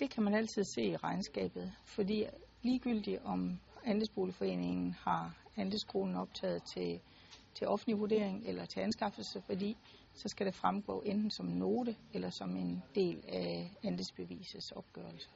Det kan man altid se i regnskabet, fordi ligegyldigt om andelsboligforeningen har andelskronen optaget til, til offentlig vurdering eller til anskaffelse, fordi så skal det fremgå enten som note eller som en del af andelsbevisets opgørelse.